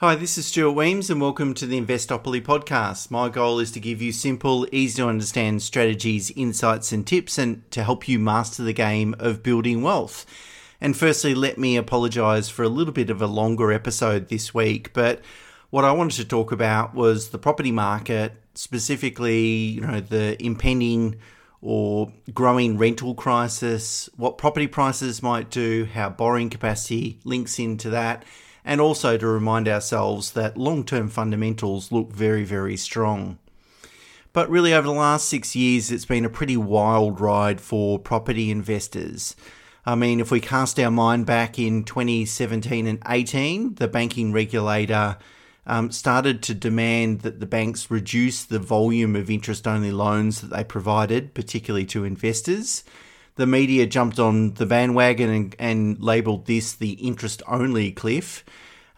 Hi, this is Stuart Wemyss, and welcome to the Investopoly podcast. My goal is to give you simple, easy to understand strategies, insights, and tips, and to help you master the game of building wealth. And firstly, let me apologize for a little bit of a longer episode this week, but what I wanted to talk about was the property market, specifically, you know, the impending or growing rental crisis, what property prices might do, how borrowing capacity links into that and also to remind ourselves that long term fundamentals look very, very strong. But really, over the last six years, it's been a pretty wild ride for property investors. I mean, if we cast our mind back in 2017 and 18, the banking regulator um, started to demand that the banks reduce the volume of interest only loans that they provided, particularly to investors the media jumped on the bandwagon and, and labelled this the interest only cliff.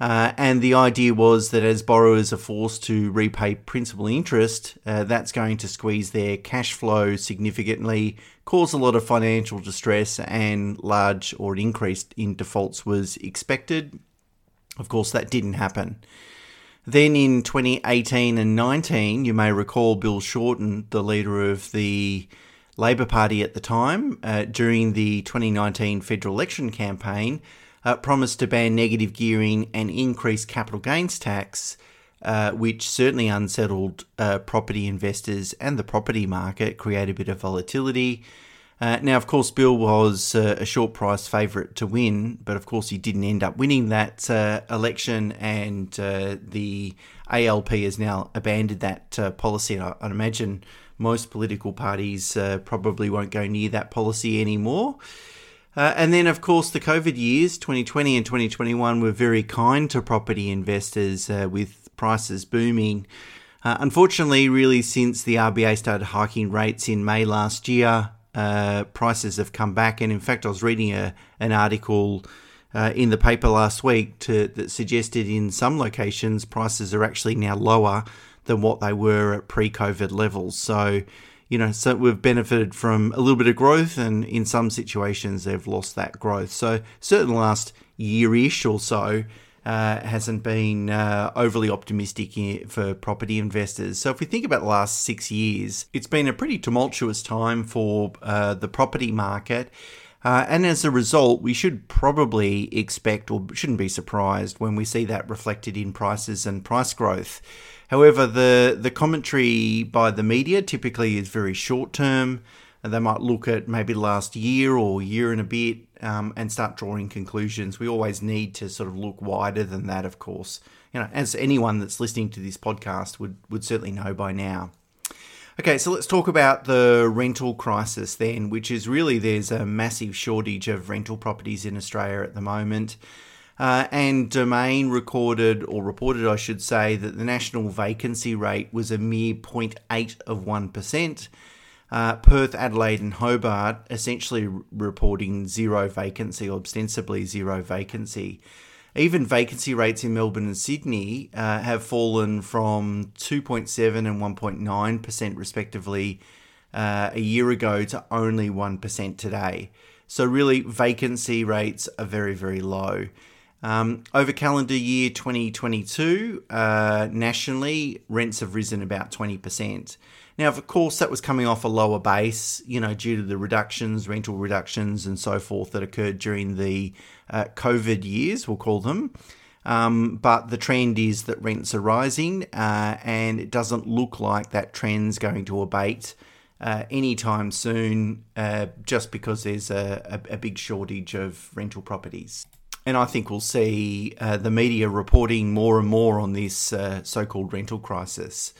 Uh, and the idea was that as borrowers are forced to repay principal interest, uh, that's going to squeeze their cash flow significantly, cause a lot of financial distress, and large or an increase in defaults was expected. Of course, that didn't happen. Then in 2018 and 19, you may recall Bill Shorten, the leader of the Labor Party at the time, uh, during the 2019 federal election campaign, uh, promised to ban negative gearing and increase capital gains tax, uh, which certainly unsettled uh, property investors and the property market, create a bit of volatility. Uh, now, of course, Bill was uh, a short price favourite to win, but of course, he didn't end up winning that election, and the ALP has now abandoned that policy. I, I'd imagine most political parties uh, probably won't go near that policy anymore. Uh, and then, of course, the COVID years, 2020 and 2021, were very kind to property investors uh, with prices booming. Uh, unfortunately, really, since the RBA started hiking rates in May last year, uh, prices have come back. And in fact, I was reading a, an article uh, in the paper last week to, that suggested in some locations prices are actually now lower than what they were at pre-COVID levels. So, you know, so we've benefited from a little bit of growth, and in some situations they've lost that growth. So, certainly the last year-ish or so uh, hasn't been uh, overly optimistic for property investors. So, if we think about the last six years, it's been a pretty tumultuous time for uh, the property market. Uh, and as a result, we should probably expect or shouldn't be surprised when we see that reflected in prices and price growth. However, the, the commentary by the media typically is very short term. They might look at maybe last year or year and a bit um, and start drawing conclusions. We always need to sort of look wider than that, of course. You know, as anyone that's listening to this podcast would, would certainly know by now. Okay, so let's talk about the rental crisis then, which is really there's a massive shortage of rental properties in Australia at the moment. Uh, and Domain recorded, or reported, I should say, that the national vacancy rate was a mere 0.8 of 1%. Uh, Perth, Adelaide, and Hobart essentially reporting zero vacancy, ostensibly zero vacancy. Even vacancy rates in Melbourne and Sydney uh, have fallen from 2.7 and 1.9% respectively uh, a year ago to only 1% today. So, really, vacancy rates are very, very low. Um, over calendar year 2022, uh, nationally, rents have risen about 20%. Now, of course, that was coming off a lower base, you know, due to the reductions, rental reductions, and so forth that occurred during the uh, COVID years, we'll call them. Um, but the trend is that rents are rising, uh, and it doesn't look like that trend's going to abate uh, anytime soon, uh, just because there's a, a, a big shortage of rental properties and I think we'll see uh, the media reporting more and more on this uh, so called rental crisis.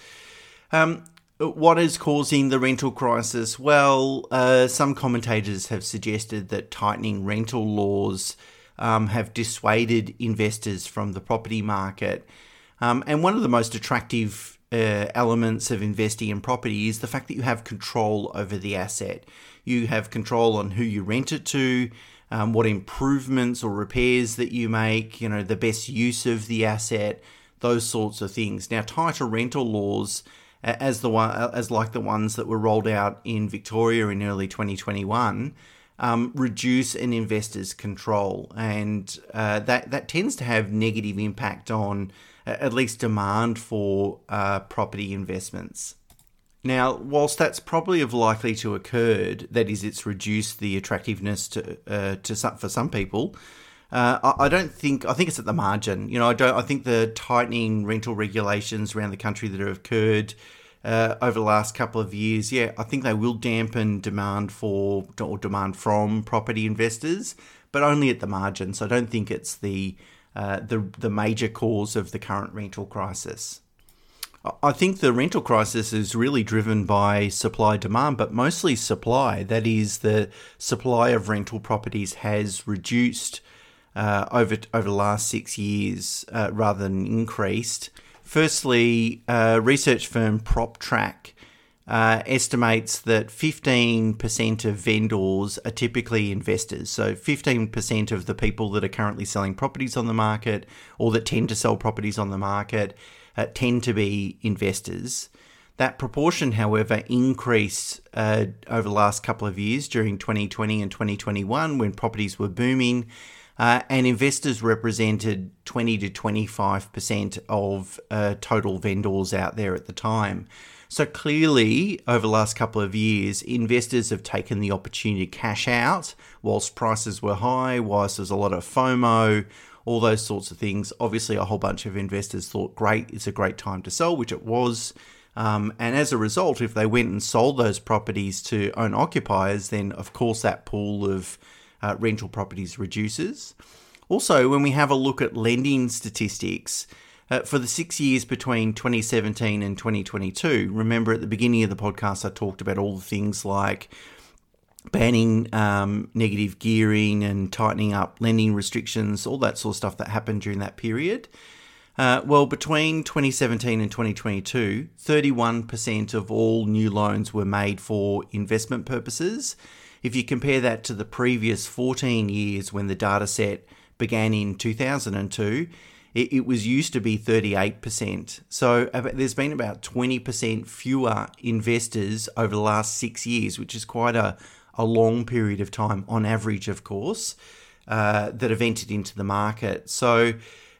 Um, what is causing the rental crisis? Well, uh, some commentators have suggested that tightening rental laws um, have dissuaded investors from the property market. Um, and one of the most attractive uh, elements of investing in property is the fact that you have control over the asset. You have control on who you rent it to, um, what improvements or repairs that you make, you know, the best use of the asset, those sorts of things. Now, tighter rental laws, as the one as like the ones that were rolled out in Victoria in early 2021, um, reduce an investor's control, and uh, that that tends to have negative impact on uh, at least demand for uh, property investments. Now, whilst that's probably have likely to occurred, that is, it's reduced the attractiveness to uh, to some, for some people. Uh, I, I, don't think I think it's at the margin. You know, I don't. I think the tightening rental regulations around the country that have occurred uh, over the last couple of years, yeah, I think they will dampen demand for or demand from property investors, but only at the margin. So I don't think it's the uh, the the major cause of the current rental crisis. I think the rental crisis is really driven by supply demand, but mostly supply. That is, the supply of rental properties has reduced uh, over over the last six years uh, rather than increased. Firstly, uh, research firm PropTrack uh, estimates that 15% of vendors are typically investors. So, 15% of the people that are currently selling properties on the market or that tend to sell properties on the market uh, tend to be investors. That proportion, however, increased uh, over the last couple of years during 2020 and 2021 when properties were booming uh, and investors represented 20 to 25% of uh, total vendors out there at the time. So clearly, over the last couple of years, investors have taken the opportunity to cash out whilst prices were high, whilst there's a lot of FOMO, all those sorts of things. Obviously, a whole bunch of investors thought, great, it's a great time to sell, which it was. Um, and as a result, if they went and sold those properties to own occupiers, then of course that pool of uh, rental properties reduces. Also, when we have a look at lending statistics, uh, for the six years between 2017 and 2022, remember at the beginning of the podcast, I talked about all the things like banning um, negative gearing and tightening up lending restrictions, all that sort of stuff that happened during that period. Uh, well, between 2017 and 2022, 31% of all new loans were made for investment purposes, if you compare that to the previous 14 years when the data set began in 2002, it, it was used to be 38%. So there's been about 20% fewer investors over the last six years, which is quite a, a long period of time on average, of course, uh, that have entered into the market. So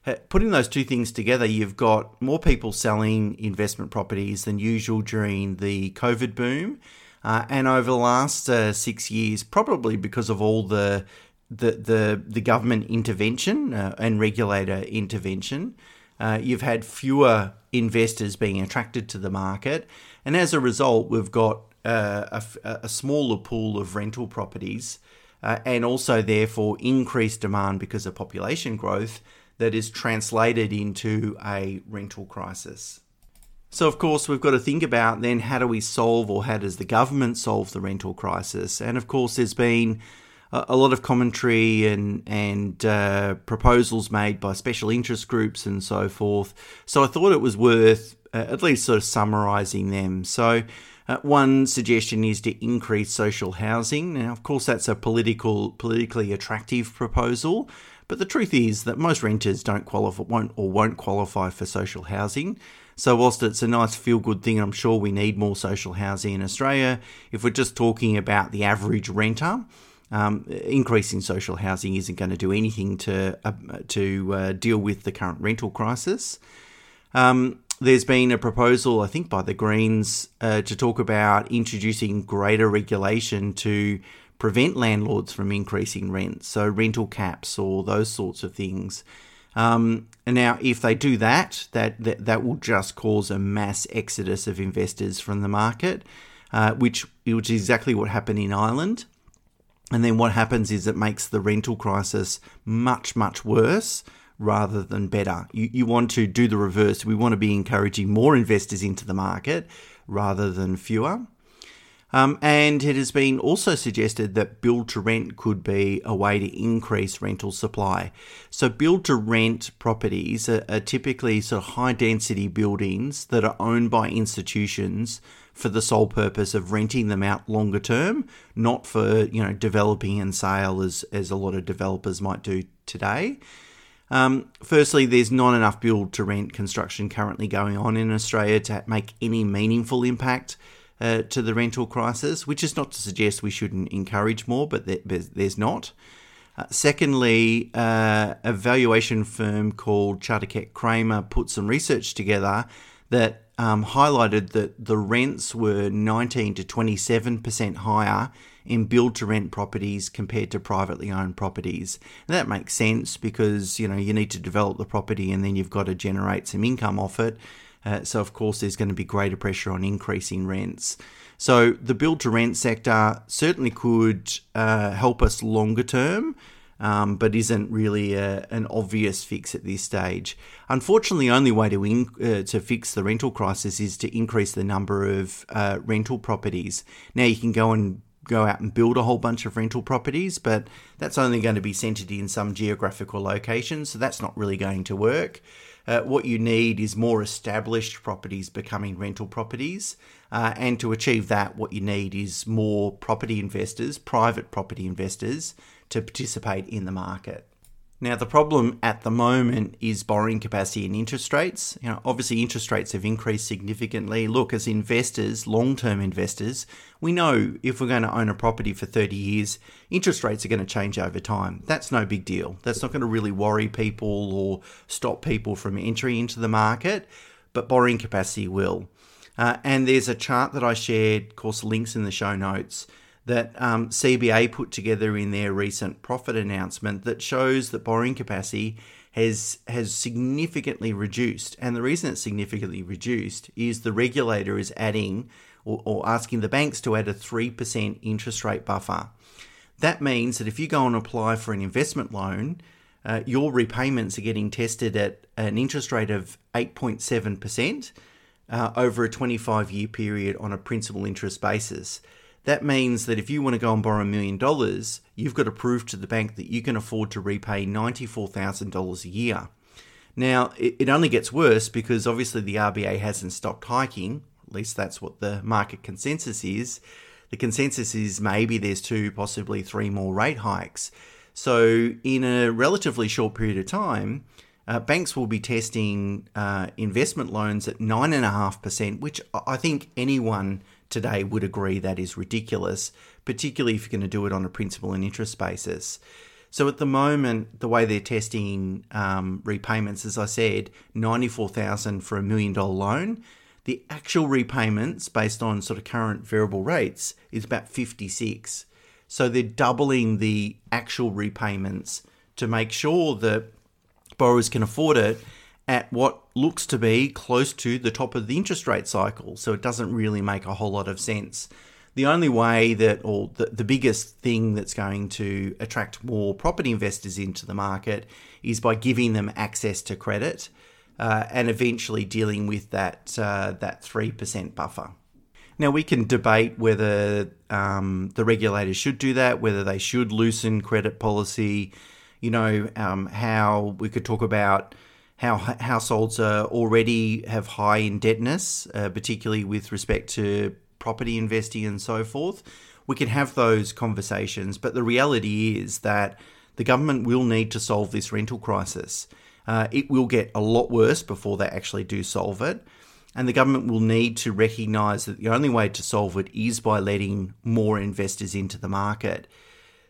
uh, putting those two things together, you've got more people selling investment properties than usual during the COVID boom. Uh, and over the last uh, six years, probably because of all the the the, the government intervention uh, and regulator intervention, uh, you've had fewer investors being attracted to the market, and as a result, we've got a, a, smaller pool of rental properties, uh, and also therefore increased demand because of population growth that is translated into a rental crisis. So, of course, we've got to think about then how do we solve or how does the government solve the rental crisis? And of course, there's been a lot of commentary and and uh, proposals made by special interest groups and so forth. So I thought it was worth uh, at least sort of summarising them. So. Uh, one suggestion is to increase social housing. Now, of course, that's a political, politically attractive proposal, but the truth is that most renters don't qualify, won't or won't qualify for social housing. So, whilst it's a nice feel good thing, I'm sure we need more social housing in Australia. If we're just talking about the average renter, um, increasing social housing isn't going to do anything to uh, to uh, deal with the current rental crisis. Um, there's been a proposal, I think, by the Greens uh, to talk about introducing greater regulation to prevent landlords from increasing rents, so rental caps or those sorts of things. Um, and now, if they do that, that, that, that will just cause a mass exodus of investors from the market, uh, which, which is exactly what happened in Ireland. And then what happens is it makes the rental crisis much, much worse rather than better. You, you want to do the reverse. We want to be encouraging more investors into the market rather than fewer. Um, and it has been also suggested that build to rent could be a way to increase rental supply. So, build to rent properties are, are typically sort of high density buildings that are owned by institutions for the sole purpose of renting them out longer term, not for you know developing and sale as as a lot of developers might do today. Um, firstly, there's not enough build to rent construction currently going on in Australia to make any meaningful impact uh, to the rental crisis, which is not to suggest we shouldn't encourage more, but there's not. Uh, secondly, uh, a valuation firm called Charter Keck Cramer put some research together that um, highlighted that the rents were 19 to 27% higher in build to rent properties compared to privately owned properties. And that makes sense because you know you need to develop the property and then you've got to generate some income off it. Uh, so of course there's going to be greater pressure on increasing rents. So the build to rent sector certainly could uh, help us longer term um, but isn't really a, an obvious fix at this stage. Unfortunately, the only way to in, uh, to fix the rental crisis is to increase the number of uh, rental properties. Now you can go and go out and build a whole bunch of rental properties, but that's only going to be centered in some geographical locations, so that's not really going to work. Uh, what you need is more established properties becoming rental properties. Uh, and to achieve that, what you need is more property investors, private property investors, to participate in the market. Now, the problem at the moment is borrowing capacity and interest rates. You know, obviously, interest rates have increased significantly. Look, as investors, long term investors, we know if we're going to own a property for 30 years, interest rates are going to change over time. That's no big deal. That's not going to really worry people or stop people from entering into the market, but borrowing capacity will. Uh, and there's a chart that I shared, of course, links in the show notes that um, CBA put together in their recent profit announcement that shows that borrowing capacity has has significantly reduced. And the reason it's significantly reduced is the regulator is adding or, or asking the banks to add a 3% interest rate buffer. That means that if you go and apply for an investment loan, uh, your repayments are getting tested at an interest rate of 8.7% uh, over a 25 year period on a principal interest basis. That means that if you want to go and borrow a million dollars, you've got to prove to the bank that you can afford to repay $94,000 a year. Now, it, only gets worse because obviously the RBA hasn't stopped hiking, at least that's what the market consensus is. The consensus is maybe there's two, possibly three more rate hikes. So, in a relatively short period of time, uh, banks will be testing uh, investment loans at 9.5%, which I think anyone today would agree that is ridiculous, particularly if you're going to do it on a principal and interest basis. So at the moment, the way they're testing um, repayments, as I said, ninety-four thousand for a million dollar loan. The actual repayments, based on sort of current variable rates, is about fifty-six. So they're doubling the actual repayments to make sure that borrowers can afford it at what looks to be close to the top of the interest rate cycle. So it doesn't really make a whole lot of sense. The only way that, or the, the biggest thing that's going to attract more property investors into the market is by giving them access to credit uh, and eventually dealing with that uh, that three percent buffer. Now we can debate whether um, the regulators should do that, whether they should loosen credit policy. You know um, how we could talk about how households are already have high indebtedness, uh, particularly with respect to property investing and so forth. We can have those conversations, but the reality is that the government will need to solve this rental crisis. Uh, it will get a lot worse before they actually do solve it. And the government will need to recognise that the only way to solve it is by letting more investors into the market.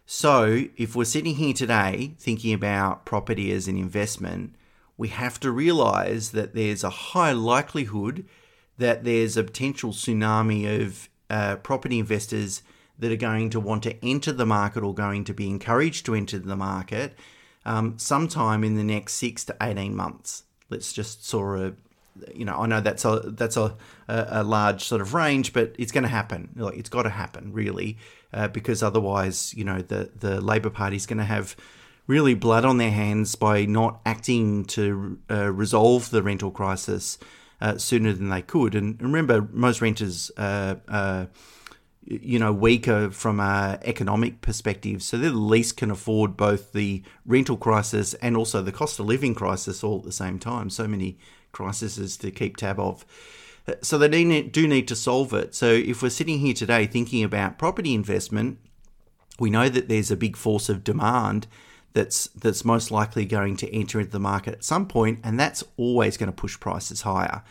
So, if we're sitting here today thinking about property as an investment, we have to realize that there's a high likelihood that there's a potential tsunami of uh, property investors that are going to want to enter the market or going to be encouraged to enter the market um, sometime in the next six to 18 months. Let's just sort of, you know, I know that's a that's a, a large sort of range, but it's going to happen. Like it's got to happen, really, uh, because otherwise, you know, the the Labor Party is going to have really blood on their hands by not acting to uh, resolve the rental crisis uh, sooner than they could. And remember, most renters are, you know, weaker from an economic perspective, so they the least can afford both the rental crisis and also the cost of living crisis all at the same time. So many crises to keep tab of. So they do need to solve it. So if we're sitting here today thinking about property investment, we know that there's a big force of demand that's that's most likely going to enter into the market at some point, and that's always going to push prices higher.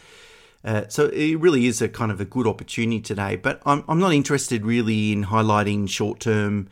Uh, so it really is a kind of a good opportunity today. But I'm, I'm not interested really in highlighting short term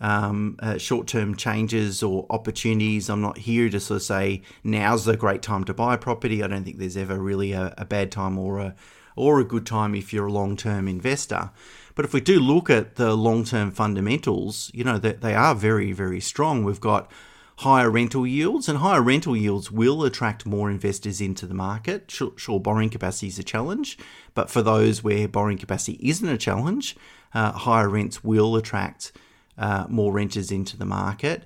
um, uh, short term changes or opportunities. I'm not here to sort of say now's a great time to buy a property. I don't think there's ever really a, a bad time or a or a good time if you're a long term investor. But if we do look at the long term fundamentals, you know that they are very very strong. We've got higher rental yields, and higher rental yields will attract more investors into the market. Sure, borrowing capacity is a challenge, but for those where borrowing capacity isn't a challenge, uh, higher rents will attract uh, more renters into the market.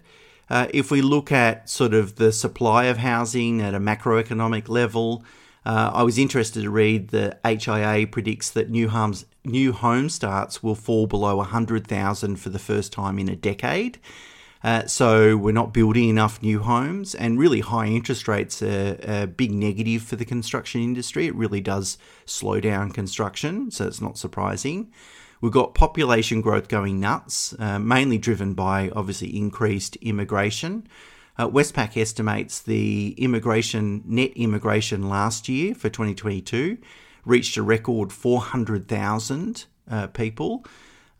Uh, if we look at sort of the supply of housing at a macroeconomic level, uh, I was interested to read the HIA predicts that new homes new home starts will fall below 100,000 for the first time in a decade. Uh, so we're not building enough new homes, and really high interest rates are a big negative for the construction industry. It really does slow down construction, so it's not surprising. We've got population growth going nuts, uh, mainly driven by obviously increased immigration. Uh, Westpac estimates the immigration net immigration last year for 2022 reached a record 400,000 uh, people.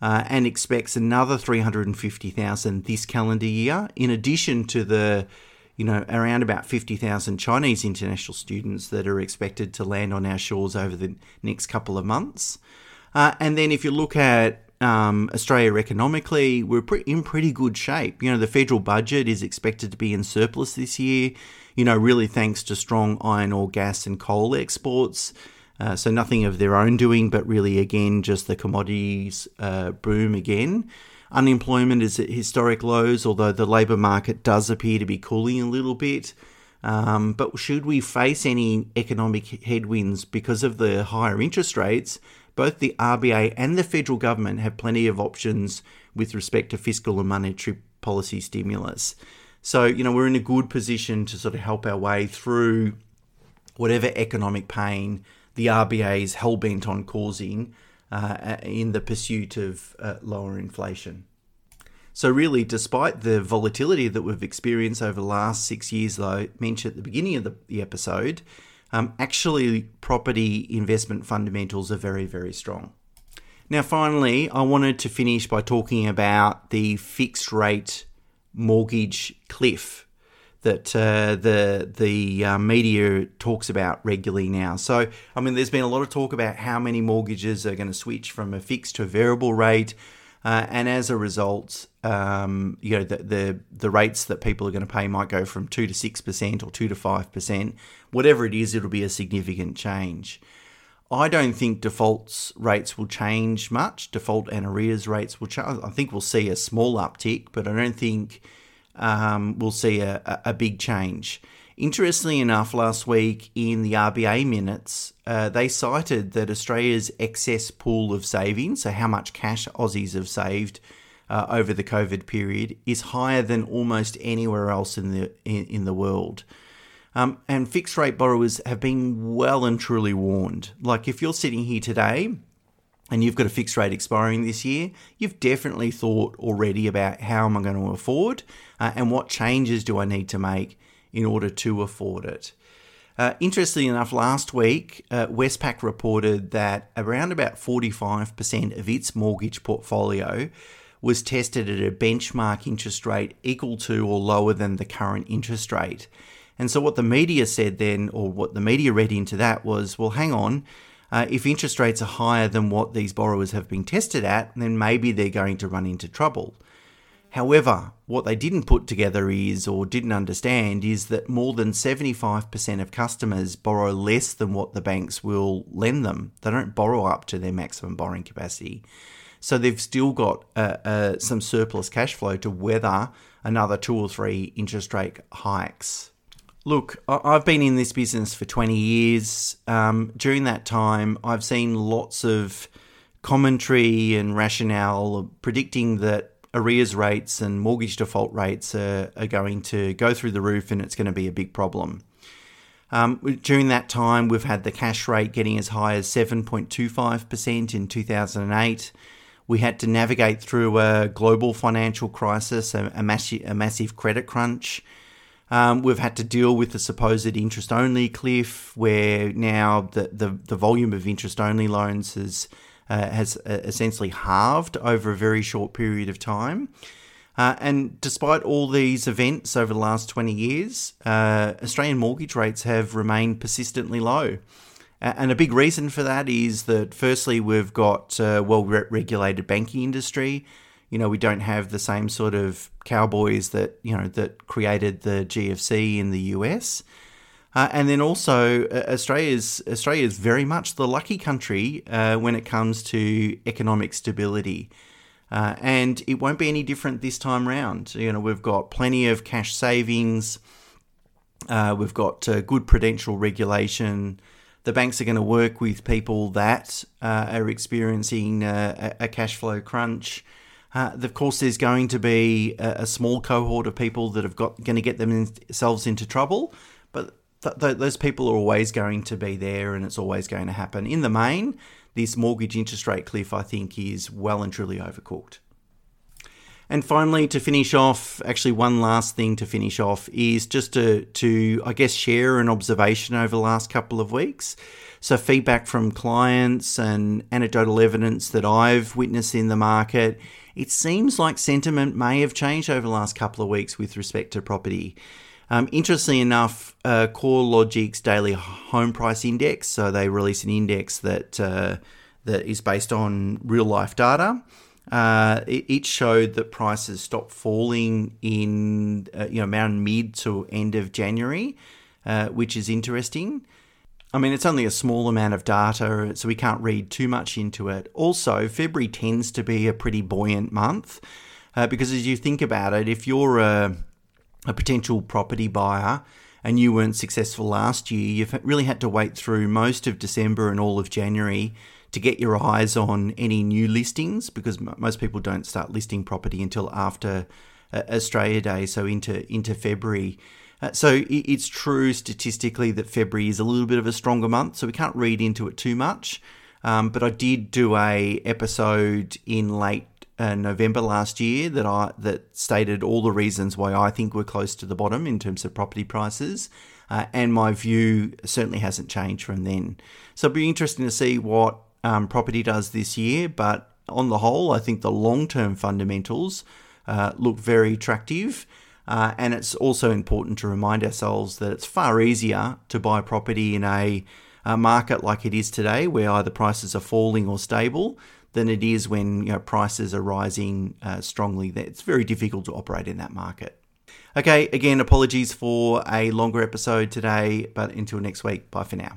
Uh, and expects another 350,000 this calendar year, in addition to the, you know, around about 50,000 Chinese international students that are expected to land on our shores over the next couple of months. Uh, and then if you look at um, Australia economically, we're in pretty good shape. You know, the federal budget is expected to be in surplus this year, you know, really thanks to strong iron ore, gas, and coal exports. Uh, so nothing of their own doing, but really, again, just the commodities uh, boom again. Unemployment is at historic lows, although the labour market does appear to be cooling a little bit. Um, but should we face any economic headwinds because of the higher interest rates, both the RBA and the federal government have plenty of options with respect to fiscal and monetary policy stimulus. So, you know, we're in a good position to sort of help our way through whatever economic pain the RBA is hell bent on causing uh, in the pursuit of uh, lower inflation. So, really, despite the volatility that we've experienced over the last six years, though mentioned at the beginning of the, the episode, um, actually, property investment fundamentals are very, very strong. Now, finally, I wanted to finish by talking about the fixed rate mortgage cliff that uh, the the uh, media talks about regularly now. So, I mean, there's been a lot of talk about how many mortgages are going to switch from a fixed to a variable rate. Uh, and as a result, um, you know the, the, the rates that people are going to pay might go from two to six percent or two to five percent. Whatever it is, it'll be a significant change. I don't think defaults rates will change much. Default and arrears rates will change. I think we'll see a small uptick, but I don't think um, we'll see a, a, big change. Interestingly enough, last week in the RBA minutes, uh, they cited that Australia's excess pool of savings, so how much cash Aussies have saved uh, over the COVID period, is higher than almost anywhere else in the in, in the world. Um, and fixed rate borrowers have been well and truly warned. Like if you're sitting here today and you've got a fixed rate expiring this year, you've definitely thought already about how am I going to afford uh, and what changes do I need to make in order to afford it. Uh, interestingly enough, last week, uh, Westpac reported that around about 45% of its mortgage portfolio was tested at a benchmark interest rate equal to or lower than the current interest rate. And so, what the media said then, or what the media read into that, was well, hang on, uh, if interest rates are higher than what these borrowers have been tested at, then maybe they're going to run into trouble. However, what they didn't put together is, or didn't understand, is that more than 75% of customers borrow less than what the banks will lend them. They don't borrow up to their maximum borrowing capacity. So they've still got uh, uh, some surplus cash flow to weather another two or three interest rate hikes. Look, I've been in this business for 20 years. Um, during that time, I've seen lots of commentary and rationale predicting that arrears rates and mortgage default rates are, are going to go through the roof and it's going to be a big problem. Um, during that time, we've had the cash rate getting as high as 7.25% in 2008. We had to navigate through a global financial crisis, a, a, massi- a massive credit crunch. Um, we've had to deal with the supposed interest only cliff, where now the, the, the volume of interest only loans has, uh, has uh, essentially halved over a very short period of time. Uh, and despite all these events over the last 20 years, uh, Australian mortgage rates have remained persistently low. And a big reason for that is that, firstly, we've got a well regulated banking industry. You know, we don't have the same sort of cowboys that, you know, that created the GFC in the US. Uh, and then also, uh, Australia's Australia is very much the lucky country uh, when it comes to economic stability. Uh, and it won't be any different this time round. You know, we've got plenty of cash savings. Uh, we've got uh, good prudential regulation. The banks are going to work with people that are experiencing a, a, cash flow crunch. Uh, of course, there's going to be a, a, small cohort of people that have got going to get themselves into trouble, but th- th- those people are always going to be there, and it's always going to happen. In the main, this mortgage interest rate cliff, I think, is well and truly overcooked. And finally, to finish off, actually, one last thing to finish off is just to, to I guess, share an observation over the last couple of weeks. So, feedback from clients and anecdotal evidence that I've witnessed in the market. It seems like sentiment may have changed over the last couple of weeks with respect to property. Um, interestingly enough, uh, CoreLogic's daily home price index, so they release an index that uh, that is based on real life data. Uh, it, showed that prices stopped falling in uh, you know around mid to end of January, uh, which is interesting. I mean, it's only a small amount of data, so we can't read too much into it. Also, February tends to be a pretty buoyant month uh, because, as you think about it, if you're a a potential property buyer and you weren't successful last year, you've really had to wait through most of December and all of January to get your eyes on any new listings because most people don't start listing property until after uh, Australia Day, so into into February. Uh, so it's true statistically that February is a little bit of a stronger month, so we can't read into it too much. Um, but I did do a episode in late uh, November last year that I that stated all the reasons why I think we're close to the bottom in terms of property prices, uh, and my view certainly hasn't changed from then. So it'll be interesting to see what um, property does this year, but on the whole, I think the long term fundamentals uh, look very attractive. Uh, and it's also important to remind ourselves that it's far easier to buy property in a, a market like it is today, where either prices are falling or stable, than it is when you know, prices are rising uh, strongly. It's very difficult to operate in that market. Okay, again, apologies for a longer episode today, but until next week, bye for now.